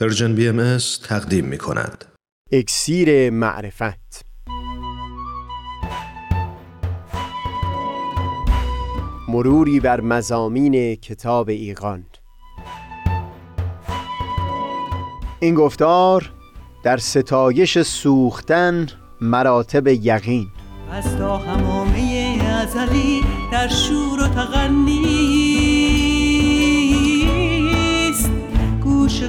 Persian BM تقدیم می کند. اکسیر معرفت. مروری بر مضامین کتاب ایقان. این گفتار در ستایش سوختن مراتب یقین. از تا حمامه ازلی در شور و تغنیست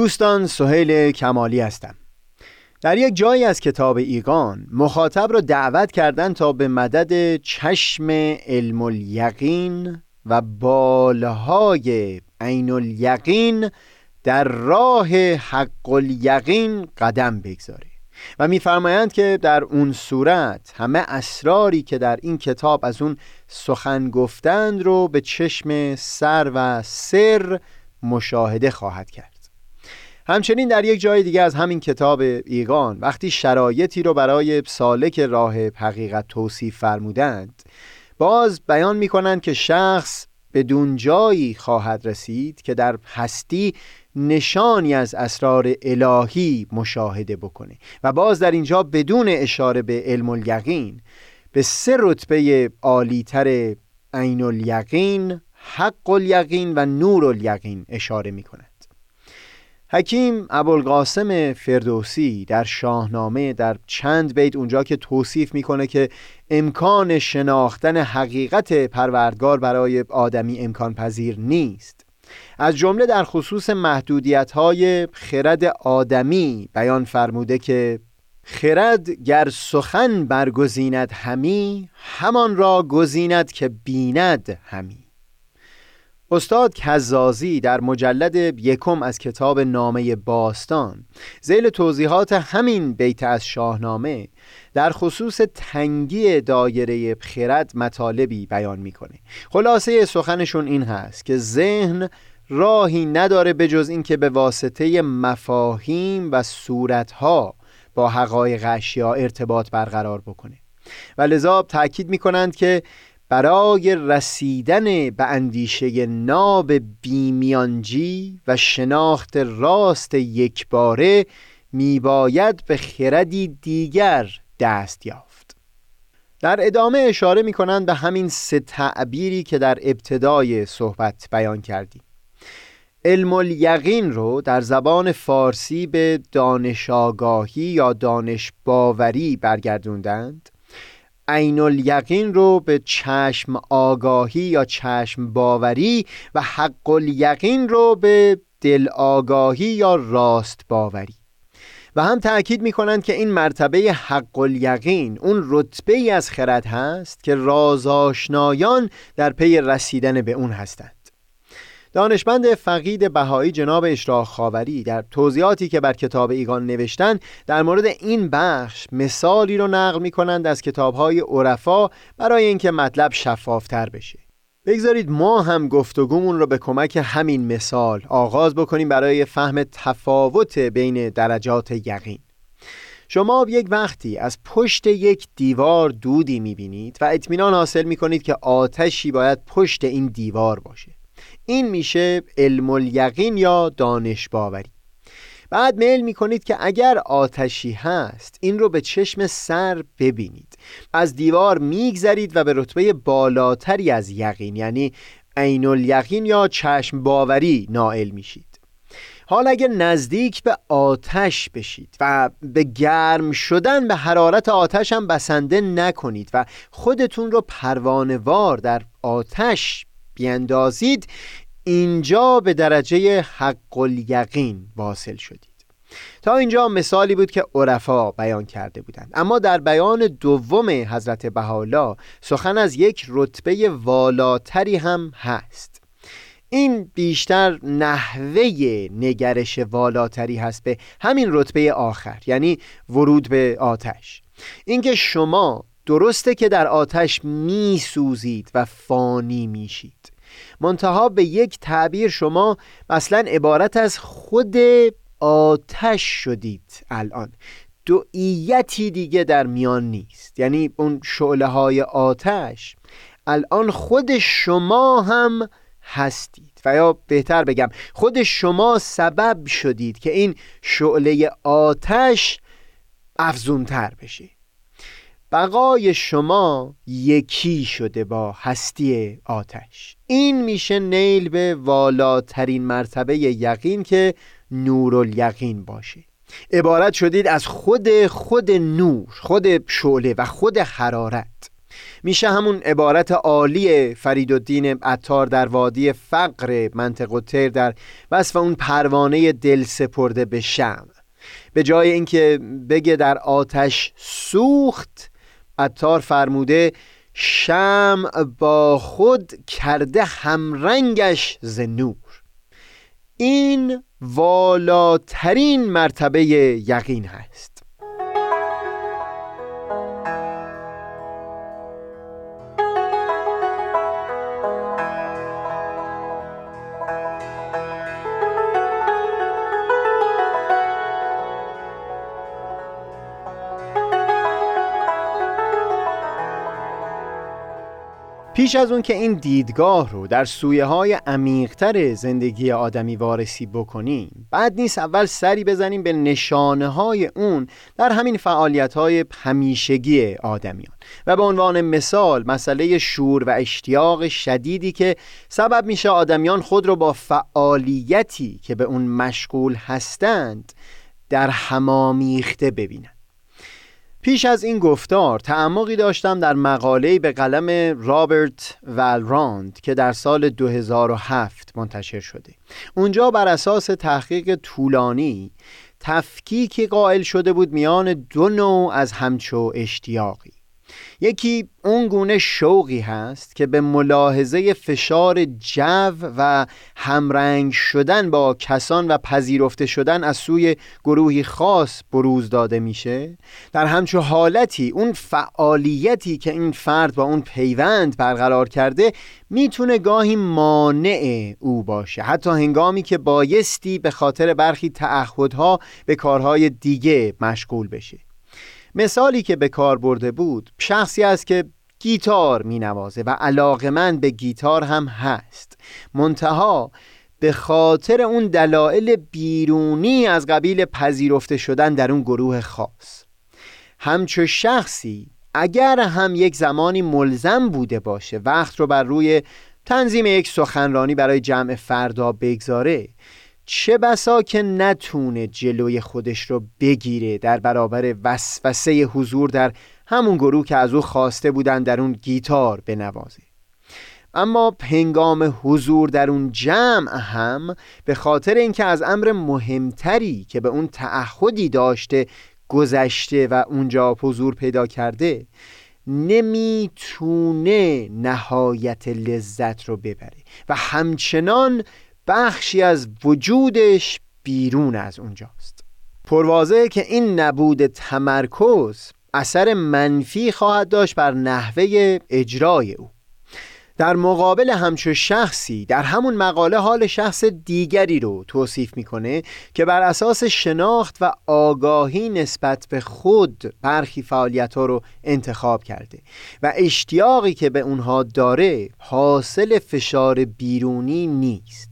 دوستان سهیل کمالی هستم. در یک جایی از کتاب ایقان مخاطب را دعوت کردند تا به مدد چشم علم الیقین و بالهای عین الیقین در راه حق الیقین قدم بگذاره. و میفرمایند که در اون صورت همه اسراری که در این کتاب از اون سخن گفتند رو به چشم سر و سر مشاهده خواهد کرد. همچنین در یک جای دیگه از همین کتاب ایقان وقتی شرایطی رو برای سالک راه حقیقت توصیف فرمودند باز بیان می کنند که شخص بدون جایی خواهد رسید که در هستی نشانی از اسرار الهی مشاهده بکنه و باز در اینجا بدون اشاره به علم الیقین به سه رتبه عالیتر عین الیقین حق الیقین و نور الیقین اشاره می کند حکیم ابوالقاسم فردوسی در شاهنامه در چند بیت اونجا که توصیف می‌کنه که امکان شناختن حقیقت پروردگار برای آدمی امکان پذیر نیست. از جمله در خصوص محدودیت های خرد آدمی بیان فرموده که خرد گر سخن برگزیند همی همان را گزیند که بیند همی. استاد کزازی در مجلد یکم از کتاب نامه باستان زیل توضیحات همین بیت از شاهنامه در خصوص تنگی دایره خرد مطالبی بیان می‌کنه. خلاصه سخنشون این هست که ذهن راهی نداره به جز اینکه به واسطه مفاهیم و صورتها با حقایق اشیا ارتباط برقرار بکنه. و لذا تأکید می‌کنند که برای رسیدن به اندیشه ناب بیمیانجی و شناخت راست یکباره میباید به خردی دیگر دست یافت. در ادامه اشاره می کنند به همین سه تعبیری که در ابتدای صحبت بیان کردیم. علم الیقین رو در زبان فارسی به دانش آگاهی یا دانش باوری برگردوندند. عین الیقین رو به چشم آگاهی یا چشم باوری و حق الیقین رو به دل آگاهی یا راست باوری. و هم تأکید می کنند که این مرتبه حق الیقین اون رتبه ای از خرد هست که رازآشنایان در پی رسیدن به اون هستند. دانشمند فقید بهایی جناب اشراق خاوری در توضیحاتی که بر کتاب ایگان نوشتن در مورد این بخش مثالی رو نقل می کنند از کتابهای عرفا برای اینکه مطلب شفافتر بشه. بگذارید ما هم گفتگومون رو به کمک همین مثال آغاز بکنیم برای فهم تفاوت بین درجات یقین. شما یک وقتی از پشت یک دیوار دودی می‌بینید و اطمینان حاصل می‌کنید که آتشی باید پشت این دیوار باشه. این میشه علم الیقین یا دانش باوری. بعد میل می‌کنید که اگر آتشی هست این رو به چشم سر ببینید. از دیوار میگذرید و به رتبه بالاتری از یقین یعنی عین الیقین یا چشم باوری نائل میشید. حال اگر نزدیک به آتش بشید و به گرم شدن به حرارت آتش هم بسنده نکنید و خودتون رو پروانوار در آتش بیندازید اینجا به درجه حق الیقین واصل شدید. تا اینجا مثالی بود که عرفا بیان کرده بودند. اما در بیان دوم حضرت بهاءالله سخن از یک رتبه والاتری هم هست. این بیشتر نحوه نگرش والاتری هست به همین رتبه آخر یعنی ورود به آتش. اینکه شما درسته که در آتش می سوزید و فانی میشید. منتها به یک تعبیر شما مثلا عبارت از خود آتش شدید الان. دوئیتی دیگه در میان نیست. یعنی اون شعله های آتش الان خود شما هم هستید. و یا بهتر بگم خود شما سبب شدید که این شعله آتش افزونتر بشه. بقای شما یکی شده با هستی آتش. این میشه نیل به والاترین مرتبه یقین که نور الیقین باشه. عبارت شدید از خود خود نور خود شعله و خود حرارت. میشه همون عبارت عالی فرید الدین عطار در وادی فقر منطق و تر در وصف اون پروانه دل سپرده به شم به جای اینکه بگه در آتش سوخت عطار فرموده شم با خود کرده همرنگش ز نور. این والاترین مرتبه یقین هست. پیش از اون که این دیدگاه رو در سویه های عمیقتر زندگی آدمی وارسی بکنیم بعد نیست اول سری بزنیم به نشانه های اون در همین فعالیت های همیشگی آدمیان. و به عنوان مثال مسئله شور و اشتیاق شدیدی که سبب میشه آدمیان خود رو با فعالیتی که به اون مشغول هستند در همامیخته ببینند پیش از این گفتار تعمقی داشتم در مقاله‌ای به قلم رابرت والراند که در سال 2007 منتشر شده. اونجا بر اساس تحقیق طولانی تفکیکی قائل شده بود میان دو نوع از همچو اشتیاقی. یکی اون گونه شوقی هست که به ملاحظه فشار جو و همرنگ شدن با کسان و پذیرفته شدن از سوی گروهی خاص بروز داده میشه. در همچو حالتی اون فعالیتی که این فرد با اون پیوند برقرار کرده می‌تونه گاهی مانع او باشه. حتی هنگامی که بایستی به خاطر برخی تعهدها به کارهای دیگه مشغول بشه. مثالی که به کار برده بود شخصی است که گیتار می نوازه و علاقه من به گیتار هم هست. منتها به خاطر اون دلایل بیرونی از قبیل پذیرفته شدن در اون گروه خاص. همچو شخصی اگر هم یک زمانی ملزم بوده باشه وقت رو بر روی تنظیم یک سخنرانی برای جمع فردا بگذاره چه بسا که نتونه جلوی خودش رو بگیره در برابر وسوسه حضور در همون گروه که از او خواسته بودن در اون گیتار بنوازه. اما هنگام حضور در اون جمع هم به خاطر اینکه از امر مهمتری که به اون تعهدی داشته گذشته و اونجا حضور پیدا کرده نمی‌تونه نهایت لذت رو ببره. و همچنان بخشی از وجودش بیرون از اونجاست. پروازه که این نبود تمرکز اثر منفی خواهد داشت بر نحوه اجرای او. در مقابل همچو شخصی در همون مقاله حال شخص دیگری رو توصیف می‌کنه که بر اساس شناخت و آگاهی نسبت به خود برخی فعالیت ها رو انتخاب کرده و اشتیاقی که به اونها داره حاصل فشار بیرونی نیست.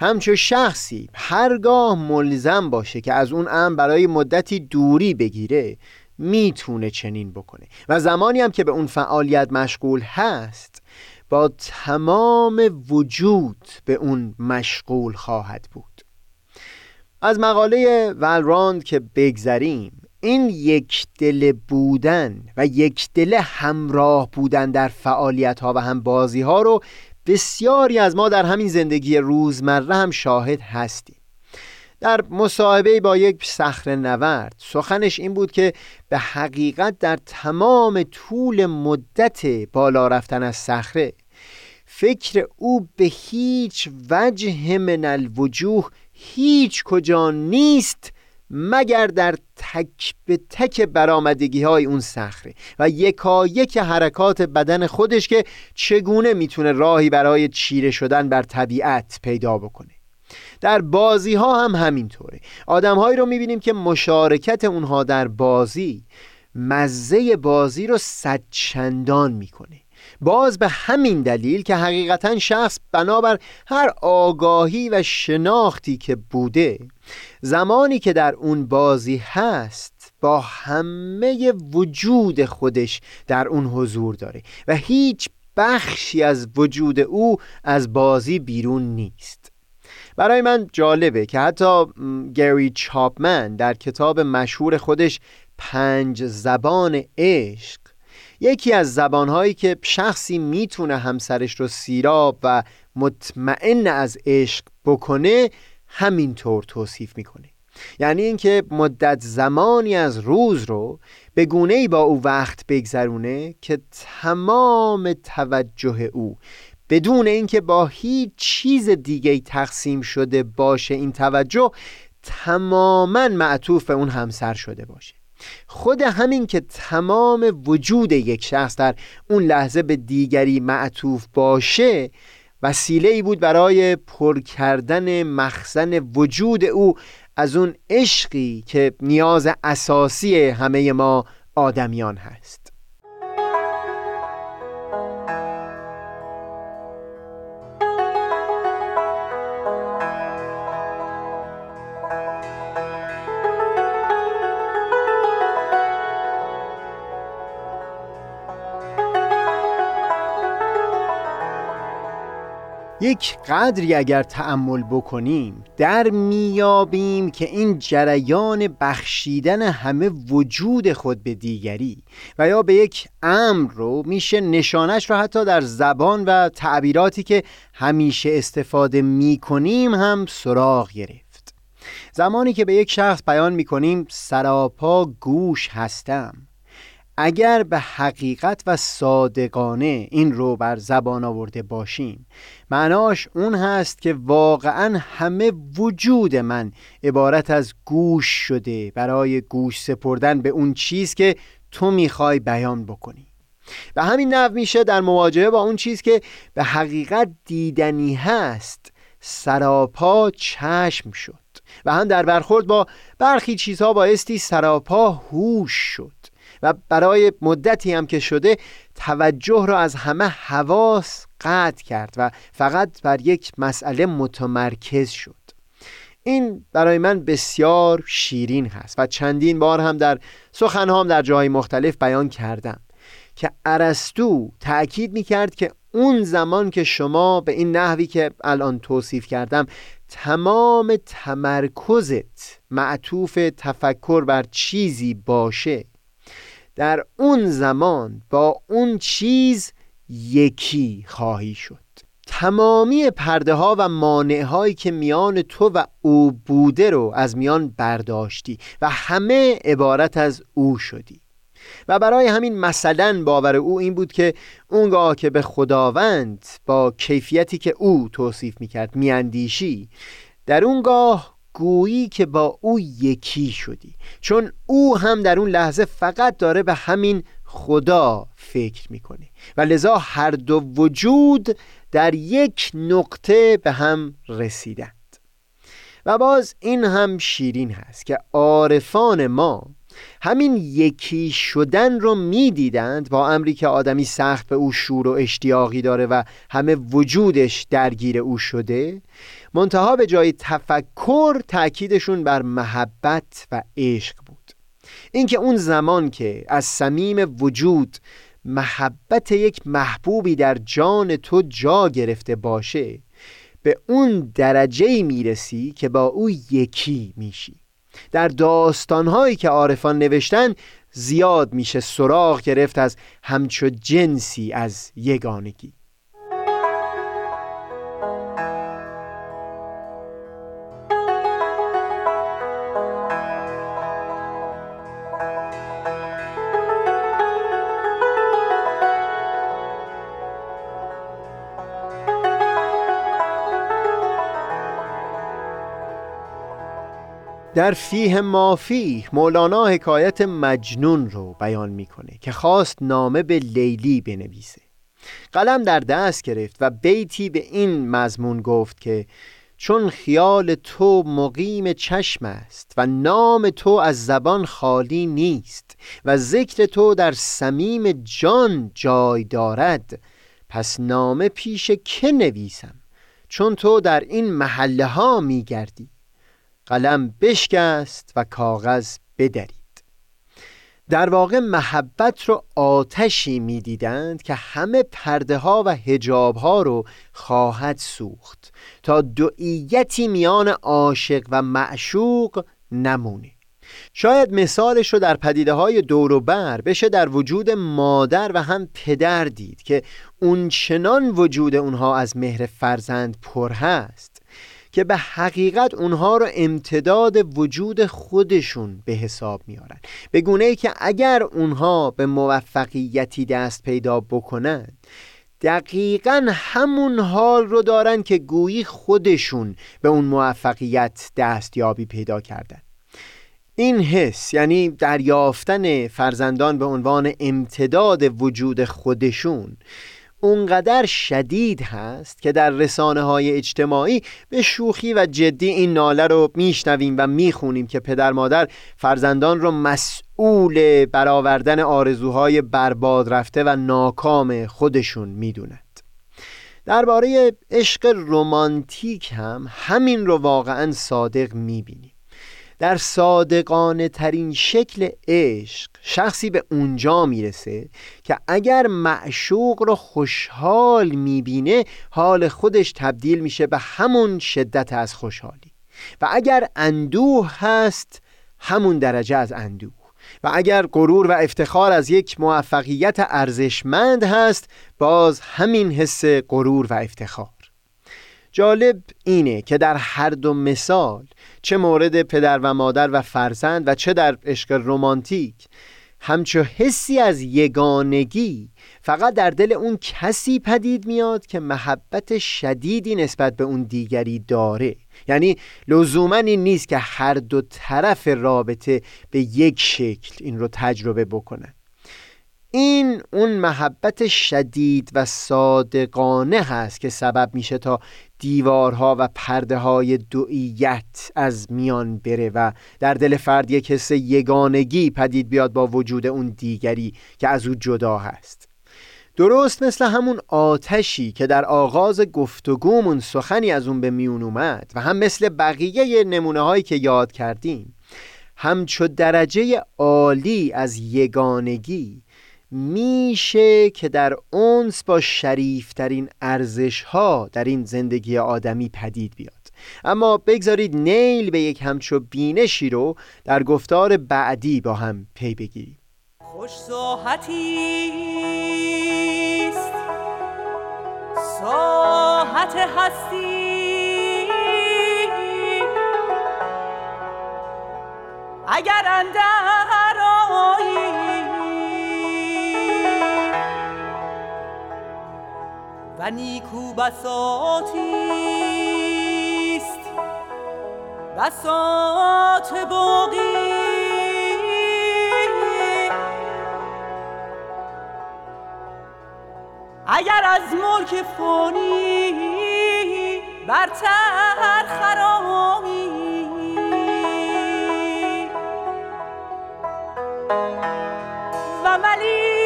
همچو شخصی هرگاه ملزم باشه که از اون امر برای مدتی دوری بگیره می‌تونه چنین بکنه. و زمانی هم که به اون فعالیت مشغول هست با تمام وجود به اون مشغول خواهد بود. از مقاله ولراند که بگذریم این یک دل بودن و یک دل همراه بودن در فعالیت ها و هم بازی ها رو بسیاری از ما در همین زندگی روزمره هم شاهد هستیم. در مصاحبه با یک صخره نورد سخنش این بود که به حقیقت در تمام طول مدت بالا رفتن از صخره فکر او به هیچ وجه من الوجوه هیچ کجا نیست مگر در تک به تک برامدگی های اون صخره و یکایک حرکات بدن خودش که چگونه می‌تونه راهی برای چیره شدن بر طبیعت پیدا بکنه؟ در بازی ها هم همینطوره. آدمهایی رو می‌بینیم که مشارکت اونها در بازی مزه بازی رو صدچندان می‌کنه. باز به همین دلیل که حقیقتا شخص بنابر هر آگاهی و شناختی که بوده زمانی که در اون بازی هست با همه وجود خودش در اون حضور داره و هیچ بخشی از وجود او از بازی بیرون نیست. برای من جالبه که حتی گری چاپمن در کتاب مشهور خودش پنج زبان عشق یکی از زبانهایی که شخصی می‌تونه همسرش رو سیراب و مطمئن از عشق بکنه همینطور توصیف می‌کنه. یعنی اینکه مدت زمانی از روز رو به گونه ای با او وقت بگذرونه که تمام توجه او بدون اینکه با هیچ چیز دیگه تقسیم شده باشه این توجه تماما معطوف به اون همسر شده باشه. خود همین که تمام وجود یک شخص در اون لحظه به دیگری معطوف باشه وسیله ای بود برای پر کردن مخزن وجود او از اون عشقی که نیاز اساسی همه ما آدمیان هست. یک قدری اگر تأمل بکنیم در میابیم که این جریان بخشیدن همه وجود خود به دیگری و یا به یک امر رو میشه نشانش رو حتی در زبان و تعبیراتی که همیشه استفاده می‌کنیم هم سراغ گرفت. زمانی که به یک شخص بیان می‌کنیم سراپا گوش هستم. اگر به حقیقت و صادقانه این رو بر زبان آورده باشیم معناش اون هست که واقعا همه وجود من عبارت از گوش شده برای گوش سپردن به اون چیز که تو می‌خوای بیان بکنی. و همین نوع میشه در مواجهه با اون چیز که به حقیقت دیدنی هست سراپا چشم شد. و هم در برخورد با برخی چیزها بایستی سراپا هوش شد. و برای مدتی هم که شده توجه را از همه حواس قطع کرد و فقط بر یک مسئله متمرکز شد. این برای من بسیار شیرین هست و چندین بار هم در سخنهام در جای مختلف بیان کردم که ارسطو تأکید می کرد که اون زمان که شما به این نحوی که الان توصیف کردم تمام تمرکزت معطوف تفکر بر چیزی باشه در اون زمان با اون چیز یکی خواهی شد. تمامی پرده ها و مانع هایی که میان تو و او بوده رو از میان برداشتی و همه عبارت از او شدی. و برای همین مثلا باور او این بود که اونگاه که به خداوند با کیفیتی که او توصیف می‌کرد میاندیشی در اونگاه گویی که با او یکی شدی. چون او هم در اون لحظه فقط داره به همین خدا فکر می‌کنه. و لذا هر دو وجود در یک نقطه به هم رسیدند. و باز این هم شیرین هست که عارفان ما همین یکی شدن رو می‌دیدند. با امری که آدمی سخت به او شور و اشتیاقی داره و همه وجودش درگیر او شده منتها به جای تفکر تأکیدشون بر محبت و عشق بود. اینکه اون زمان که از صمیم وجود محبت یک محبوبی در جان تو جا گرفته باشه به اون درجه می‌رسی که با او یکی میشی. در داستانهایی که عارفان نوشتن زیاد میشه سراغ گرفت از همچو جنسی از یگانگی. در فیه مافی مولانا حکایت مجنون رو بیان می‌کنه که خواست نامه به لیلی بنویسه. قلم در دست گرفت و بیتی به این مضمون گفت که چون خیال تو مقیم چشم است و نام تو از زبان خالی نیست و ذکر تو در صمیم جان جای دارد پس نامه پیش که نویسم؟ چون تو در این محله ها می گردی قلم بشکست و کاغذ بدرید. در واقع محبت رو آتشی می‌دیدند که همه پرده ها و هجاب ها رو خواهد سوخت تا دعیتی میان عاشق و معشوق نمونه. شاید مثالش رو در پدیده های بر بشه در وجود مادر و هم پدر دید که اون چنان وجود اونها از مهر فرزند پر هست که به حقیقت اونها رو امتداد وجود خودشون به حساب میارن. به گونه ای که اگر اونها به موفقیتی دست پیدا بکنند دقیقا همون حال رو دارن که گویی خودشون به اون موفقیت دستیابی پیدا کردن. این حس یعنی دریافتن فرزندان به عنوان امتداد وجود خودشون اونقدر شدید هست که در رسانه های اجتماعی به شوخی و جدی این ناله رو میشنویم و می‌خونیم که پدر مادر فرزندان رو مسئول برآوردن آرزوهای برباد رفته و ناکام خودشون می‌دوند درباره عشق رمانتیک هم همین رو واقعا صادق می‌بینیم. در صادقانه ترین شکل عشق شخصی به اونجا می‌رسه که اگر معشوق رو خوشحال می‌بینه حال خودش تبدیل میشه به همون شدت از خوشحالی. و اگر اندوه هست همون درجه از اندوه. و اگر غرور و افتخار از یک موفقیت ارزشمند هست باز همین حس غرور و افتخار. جالب اینه که در هر دو مثال چه مورد پدر و مادر و فرزند و چه در عشق رمانتیک همچو حسی از یگانگی فقط در دل اون کسی پدید میاد که محبت شدیدی نسبت به اون دیگری داره. یعنی لزوما این نیست که هر دو طرف رابطه به یک شکل این رو تجربه بکنن. این اون محبت شدید و صادقانه هست که سبب میشه تا دیوارها و پرده های دویت از میان بره و در دل فرد یک حس یگانگی پدید بیاد با وجود اون دیگری که از او جدا هست. درست مثل همون آتشی که در آغاز گفتگومون سخنی از اون به میون اومد و هم مثل بقیه نمونه هایی که یاد کردیم همچو درجه عالی از یگانگی میشه که در اونس با شریفترین ارزش ها در این زندگی آدمی پدید بیاد. اما بگذارید نیل به یک همچو بینشی رو در گفتار بعدی با هم پی بگیریم. خوش ساحتی ساحت هستی. اگر اندر و نیکو بساتیست بسات باقی. اگر از ملک فانی برتر خرامی. و ملی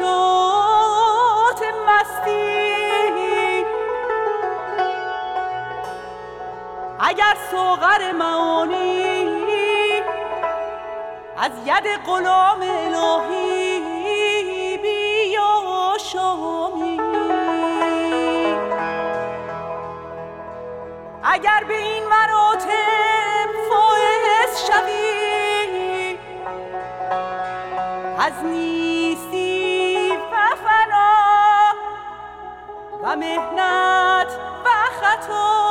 نشاط مستی. اگر سوغر معانی از ید غلام الهی بیا شامی اگر به این مراتب فائز شوی از نیستی مهنات و خطا.